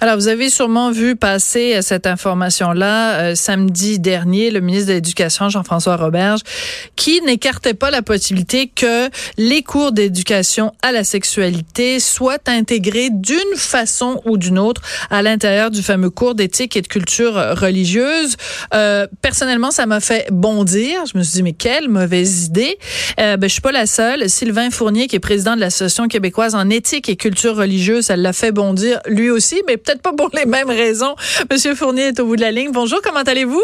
Alors, vous avez sûrement vu passer euh, cette information-là euh, samedi dernier, le ministre de l'Éducation, Jean-François Roberge, qui n'écartait pas la possibilité que les cours d'éducation à la sexualité soient intégrés d'une façon ou d'une autre à l'intérieur du fameux cours d'éthique et de culture religieuse. Euh, personnellement, ça m'a fait bondir. Je me suis dit, mais quelle mauvaise idée. Euh, ben, je suis pas la seule. Sylvain Fournier, qui est président de l'Association québécoise en éthique et culture religieuse, ça l'a fait bondir lui aussi, mais peut-être pas pour les mêmes raisons. Monsieur Fournier est au bout de la ligne. Bonjour, comment allez-vous?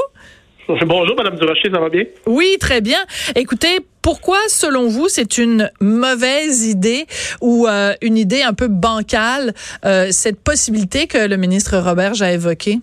Bonjour, Madame Durocher, ça va bien? Oui, très bien. Écoutez, pourquoi, selon vous, c'est une mauvaise idée ou euh, une idée un peu bancale, euh, cette possibilité que le ministre Robert a évoquée?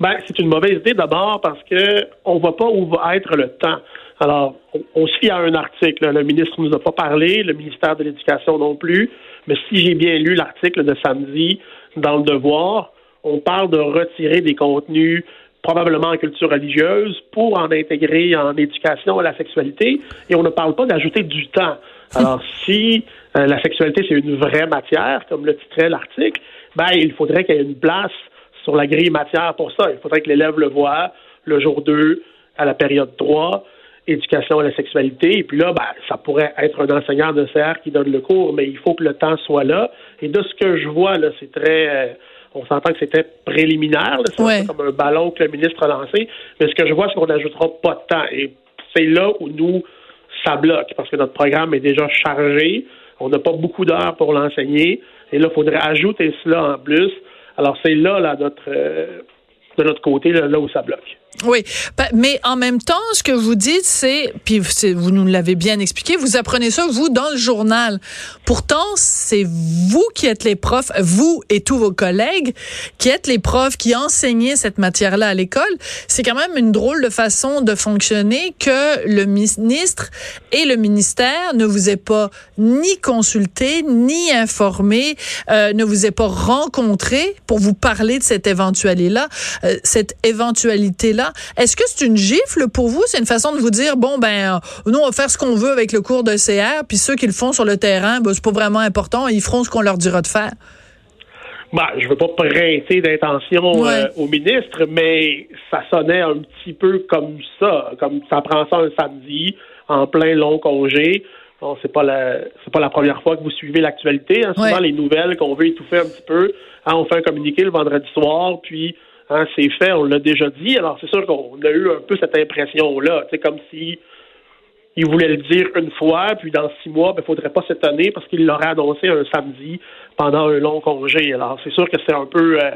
Ben, c'est une mauvaise idée d'abord parce que on voit pas où va être le temps. Alors, on, on se fie à un article. Le ministre ne nous a pas parlé, le ministère de l'Éducation non plus. Mais si j'ai bien lu l'article de samedi dans le Devoir, on parle de retirer des contenus probablement en culture religieuse pour en intégrer en éducation à la sexualité et on ne parle pas d'ajouter du temps. Alors si euh, la sexualité c'est une vraie matière comme le titrait l'article, ben il faudrait qu'il y ait une place sur la grille matière pour ça. Il faudrait que l'élève le voit le jour 2 à la période 3 éducation à la sexualité. Et puis là, ben, ça pourrait être un enseignant de CR qui donne le cours, mais il faut que le temps soit là. Et de ce que je vois, là, c'est très... Euh, on s'entend que c'était préliminaire, c'est comme un ballon que le ministre a lancé. Mais ce que je vois, c'est qu'on n'ajoutera pas de temps. Et c'est là où nous, ça bloque, parce que notre programme est déjà chargé. On n'a pas beaucoup d'heures pour l'enseigner. Et là, il faudrait ajouter cela en plus. Alors, c'est là, là, notre, euh, de notre côté, là, là où ça bloque. Oui, mais en même temps, ce que vous dites, c'est, puis vous nous l'avez bien expliqué, vous apprenez ça, vous, dans le journal. Pourtant, c'est vous qui êtes les profs, vous et tous vos collègues, qui êtes les profs qui enseignez cette matière-là à l'école. C'est quand même une drôle de façon de fonctionner que le ministre et le ministère ne vous aient pas ni consulté, ni informé, euh, ne vous aient pas rencontré pour vous parler de cette éventualité-là, euh, cette éventualité-là est-ce que c'est une gifle pour vous? C'est une façon de vous dire, bon, ben, euh, nous, on va faire ce qu'on veut avec le cours de CR, puis ceux qui le font sur le terrain, ben, c'est pas vraiment important, ils feront ce qu'on leur dira de faire. Ben, je veux pas prêter d'intention euh, au ministre, mais ça sonnait un petit peu comme ça, comme ça prend ça un samedi en plein long congé. Bon, c'est pas la c'est pas la première fois que vous suivez l'actualité. Hein. Souvent les nouvelles qu'on veut étouffer un petit peu. Hein, on fait un communiqué le vendredi soir, puis Hein, c'est fait, on l'a déjà dit. Alors, c'est sûr qu'on a eu un peu cette impression-là. C'est comme si il voulait le dire une fois, puis dans six mois, il ben, ne faudrait pas s'étonner parce qu'il l'aurait annoncé un samedi pendant un long congé. Alors, c'est sûr que c'est un peu euh,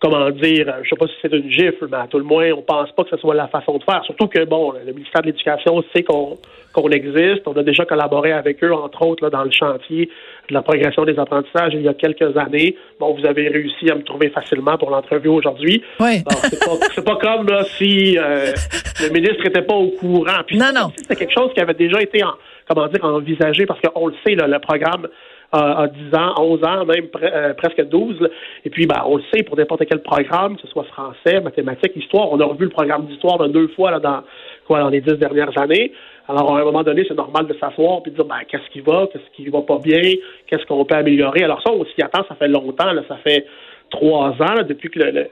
comment dire, je sais pas si c'est une gifle, mais à tout le moins, on pense pas que ce soit la façon de faire. Surtout que, bon, le ministère de l'Éducation sait qu'on qu'on existe. On a déjà collaboré avec eux, entre autres, là, dans le chantier de la progression des apprentissages il y a quelques années. Bon, vous avez réussi à me trouver facilement pour l'entrevue aujourd'hui. Oui. c'est pas, pas comme là, si euh, le ministre était pas au courant. Puis, non, non. C'est quelque chose qui avait déjà été, en, comment dire, envisagé parce qu'on le sait, là, le programme à, 10 ans, 11 ans, même euh, presque 12. Et puis, ben, on le sait, pour n'importe quel programme, que ce soit français, mathématiques, histoire, on a revu le programme d'histoire deux fois là, dans, quoi, dans les dix dernières années. Alors, à un moment donné, c'est normal de s'asseoir et de dire ben, qu'est-ce qui va, qu'est-ce qui va pas bien, qu'est-ce qu'on peut améliorer? Alors, ça, on s'y attend, ça fait longtemps, là, ça fait trois ans, depuis que le,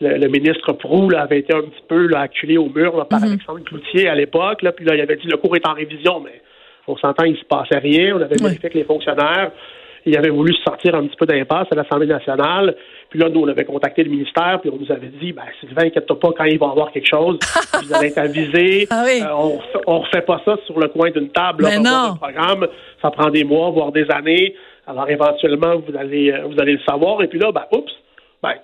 le ministre Proulx avait été un petit peu là, acculé au mur par mm-hmm. Alexandre Cloutier à l'époque. Puis là, il avait dit le cours est en révision, mais on s'entend, il se passait rien. On avait vérifié que les fonctionnaires, ils avaient voulu sortir un petit peu d'impasse à l'Assemblée nationale. Puis là, nous, on avait contacté le ministère, puis on nous avait dit, ben, Sylvain, inquiète-toi pas, quand il va y avoir quelque chose, vous allez être avisé. Ah euh, on, on refait pas ça sur le coin d'une table. Là, non. programme, ça prend des mois, voire des années. Alors, éventuellement, vous allez, euh, vous allez le savoir. Et puis là, ben, oups, ben,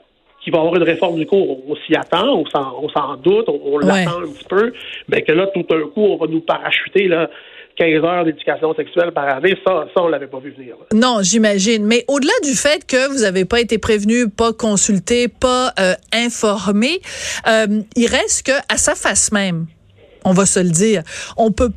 qu'il va y avoir une réforme du cours. On, s'y attend, on s'en doute, on, l'attend un petit peu, mais que là, tout d'un coup, on va nous parachuter là, 15 heures d'éducation sexuelle par année, ça, ça on l'avait pas vu venir. Non, j'imagine. Mais au-delà du fait que vous n'avez pas été prévenu, pas consulté, pas euh, informé, euh, il reste que à sa face même, on va se le dire. On peut,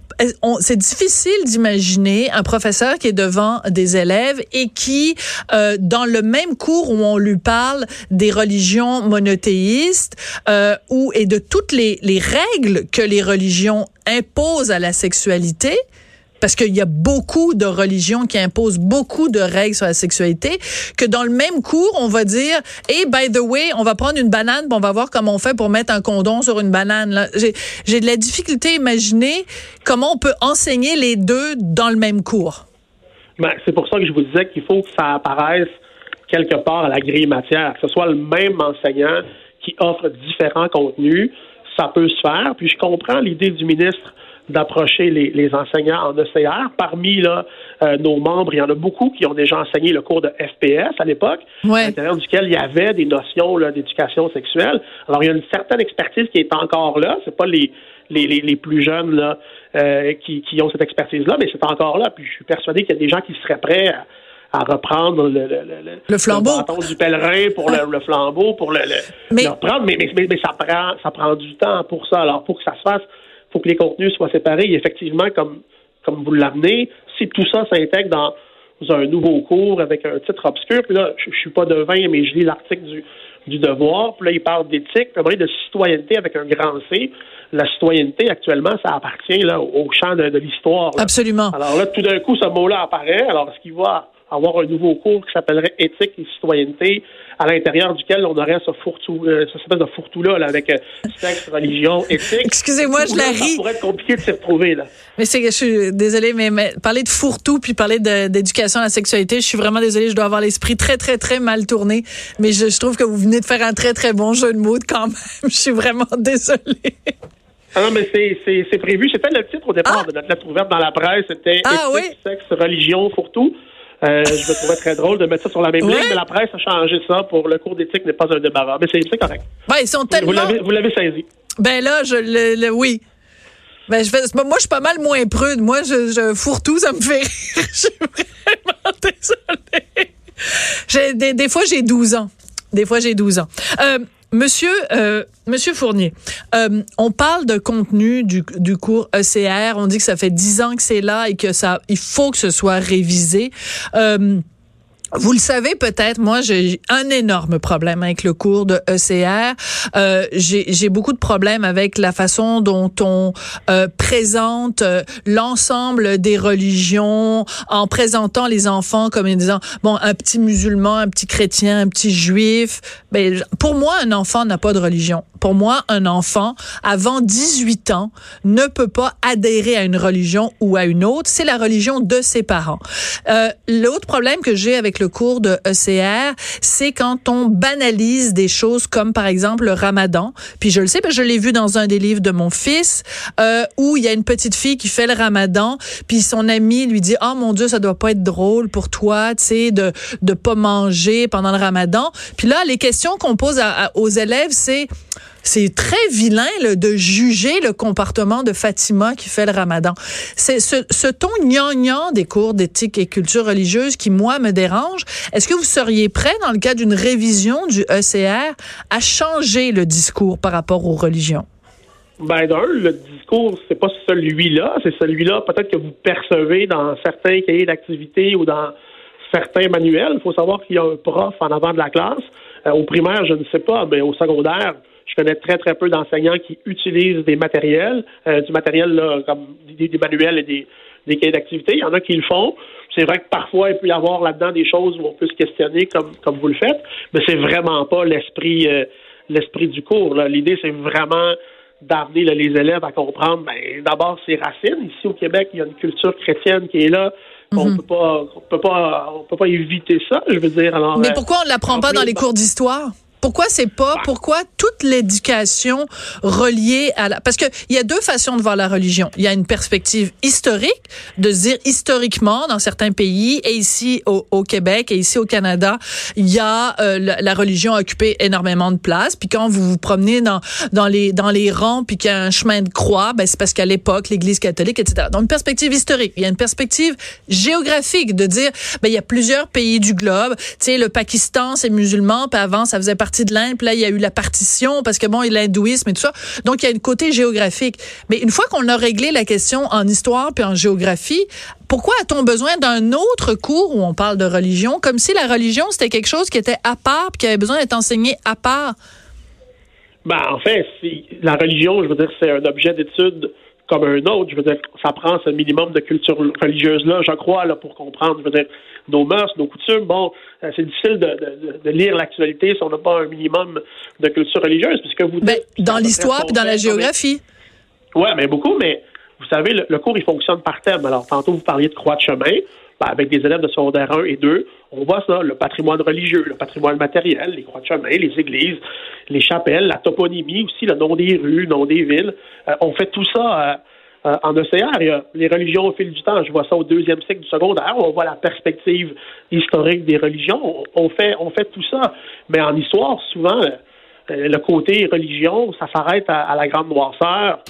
c'est difficile d'imaginer un professeur qui est devant des élèves et qui, euh, dans le même cours où on lui parle des religions monothéistes euh, ou et de toutes les, les règles que les religions imposent à la sexualité, parce qu'il y a beaucoup de religions qui imposent beaucoup de règles sur la sexualité, que dans le même cours, on va dire, et by the way, on va prendre une banane, on va voir comment on fait pour mettre un condom sur une banane. J'ai de la difficulté à imaginer comment on peut enseigner les deux dans le même cours. Ben, c'est pour ça que je vous disais qu'il faut que ça apparaisse quelque part à la grille matière, que ce soit le même enseignant qui offre différents contenus, ça peut se faire. Puis je comprends l'idée du ministre d'approcher les, enseignants en ECR. Parmi là, euh, nos membres, il y en a beaucoup qui ont déjà enseigné le cours de FPS à l'époque, à l'intérieur duquel il y avait des notions d'éducation sexuelle. Alors, il y a une certaine expertise qui est encore là. C'est pas les, les, les, plus jeunes là, euh, qui, qui ont cette expertise-là, mais c'est encore là. Puis je suis persuadé qu'il y a des gens qui seraient prêts à, à reprendre le, le, le, le flambeau du pèlerin pour le, flambeau pour le, mais, reprendre mais, mais, mais, ça prend ça prend du temps pour ça alors pour que ça se fasse faut que les contenus soient séparés. Et effectivement comme comme vous l'amenez si tout ça s'intègre dans un nouveau cours avec un titre obscur puis là je, suis pas devin mais je lis l'article du du devoir puis là il parle d'éthique puis de citoyenneté avec un grand C. La citoyenneté actuellement ça appartient là au champ de, de l'histoire absolument. Alors là tout d'un coup ce mot là apparaît. Alors est-ce qu'il va avoir un nouveau cours qui s'appellerait éthique et citoyenneté, à l'intérieur duquel on aurait ce fourre-tout, euh, cette espèce de fourre-tout-là avec euh, sexe, religion, éthique. Excusez-moi, je la ris. Ça pourrait être compliqué de s'y retrouver, là. Mais c'est je suis désolée, mais, parler de fourre-tout puis parler d'éducation à la sexualité, je suis vraiment désolée, je dois avoir l'esprit très, très, très mal tourné. Mais je, je, trouve que vous venez de faire un très, très bon jeu de mots quand même. Je suis vraiment désolée. Ah non, mais c'est prévu. C'était le titre au départ ah! de notre lettre ouverte dans la presse. C'était ah, éthique, sexe, religion, fourre-tout. Euh, je me trouvais très drôle de mettre ça sur la même ligne, mais la presse a changé ça pour le cours d'éthique n'est pas un débarras. Mais c'est correct. Ben, ils sont tellement... Vous l'avez saisi. Ben là, je le, oui. Ben, je fais, moi, je suis pas mal moins prude. Moi, je, je fourre tout, ça me fait rire. je suis vraiment désolée. Des, des fois, j'ai 12 ans. Des fois, j'ai 12 ans. Euh, Monsieur, euh, Monsieur Fournier, euh, on parle de contenu du, du, cours ECR. On dit que ça fait dix ans que c'est là et que ça, il faut que ce soit révisé. Euh, vous le savez peut-être, moi j'ai un énorme problème avec le cours de ECR. Euh, j'ai beaucoup de problèmes avec la façon dont on euh, présente euh, l'ensemble des religions en présentant les enfants comme en disant bon un petit musulman, un petit chrétien, un petit juif. Ben, pour moi un enfant n'a pas de religion. Pour moi un enfant avant 18 ans ne peut pas adhérer à une religion ou à une autre. C'est la religion de ses parents. Euh, L'autre problème que j'ai avec le cours de ECR, c'est quand on banalise des choses comme par exemple le ramadan. Puis je le sais, je l'ai vu dans un des livres de mon fils, euh, où il y a une petite fille qui fait le ramadan, puis son ami lui dit, oh mon Dieu, ça doit pas être drôle pour toi, tu sais, de de pas manger pendant le ramadan. Puis là, les questions qu'on pose aux élèves, c'est c'est très vilain de juger le comportement de Fatima qui fait le ramadan. C'est ce, ce ton gnangnan des cours d'éthique et culture religieuse qui, moi, me dérange. Est-ce que vous seriez prêt, dans le cas d'une révision du ECR, à changer le discours par rapport aux religions? Ben d'un, le discours, c'est pas celui-là, c'est celui-là peut-être que vous percevez dans certains cahiers d'activité ou dans certains manuels. Il faut savoir qu'il y a un prof en avant de la classe. Euh, au primaire, je ne sais pas, mais au secondaire, je connais très, très peu d'enseignants qui utilisent des matériels, euh, du matériel là, comme des, manuels et des, des cahiers d'activité. Il y en a qui le font. C'est vrai que parfois, il peut y avoir là-dedans des choses où on peut se questionner comme, comme vous le faites, mais c'est vraiment pas l'esprit euh, l'esprit du cours. L'idée, c'est vraiment d'amener les élèves à comprendre ben, d'abord ses racines. Ici au Québec, il y a une culture chrétienne qui est là. On mhm. peut pas, on peut pas, on peut pas éviter ça. Je veux dire. Alors, Mais pourquoi on ne l'apprend pas dans les cours d'histoire? Pourquoi c'est pas pourquoi toute l'éducation reliée à la parce que il y a deux façons de voir la religion. Il y a une perspective historique de se dire historiquement dans certains pays et ici au, Québec et ici au Canada, il y a euh, la, religion a occupé énormément de place. Puis quand vous vous promenez dans dans les dans les rangs puis qu'il y a un chemin de croix, ben c'est parce qu'à l'époque l'Église catholique etc. Donc une perspective historique. Il y a une perspective géographique de dire ben il y a plusieurs pays du globe. Tu sais le Pakistan c'est musulman puis avant ça faisait partie de l'Inde, là, il y a eu la partition, parce que bon, il y a l'hindouisme et tout ça. Donc, il y a un côté géographique. Mais une fois qu'on a réglé la question en histoire puis en géographie, pourquoi a-t-on besoin d'un autre cours où on parle de religion, comme si la religion, c'était quelque chose qui était à part puis qui avait besoin d'être enseigné à part? Ben, en fait, la religion, je veux dire, c'est un objet d'étude comme un autre. Je veux dire, ça prend ce minimum de culture religieuse-là, je crois, là, pour comprendre, je veux dire, nos mœurs, nos coutumes. Bon, euh, c'est difficile de, lire l'actualité si on n'a pas un minimum de culture religieuse, puisque vous ben, dans l'histoire et dans la géographie. Oui, mais beaucoup, mais vous savez, le, cours, il fonctionne par thème. Alors, tantôt, vous parliez de croix de chemin. Ben, avec des élèves de secondaire 1 et 2, on voit ça, le patrimoine religieux, le patrimoine matériel, les croix de chemin, les églises, les chapelles, la toponymie aussi, le nom des rues, le nom des villes. Euh, on fait tout ça euh, euh, en a les religions au fil du temps. Je vois ça au deuxième cycle du secondaire. On voit la perspective historique des religions. On fait, on fait tout ça. Mais en histoire, souvent, le côté religion, ça s'arrête à, la grande noirceur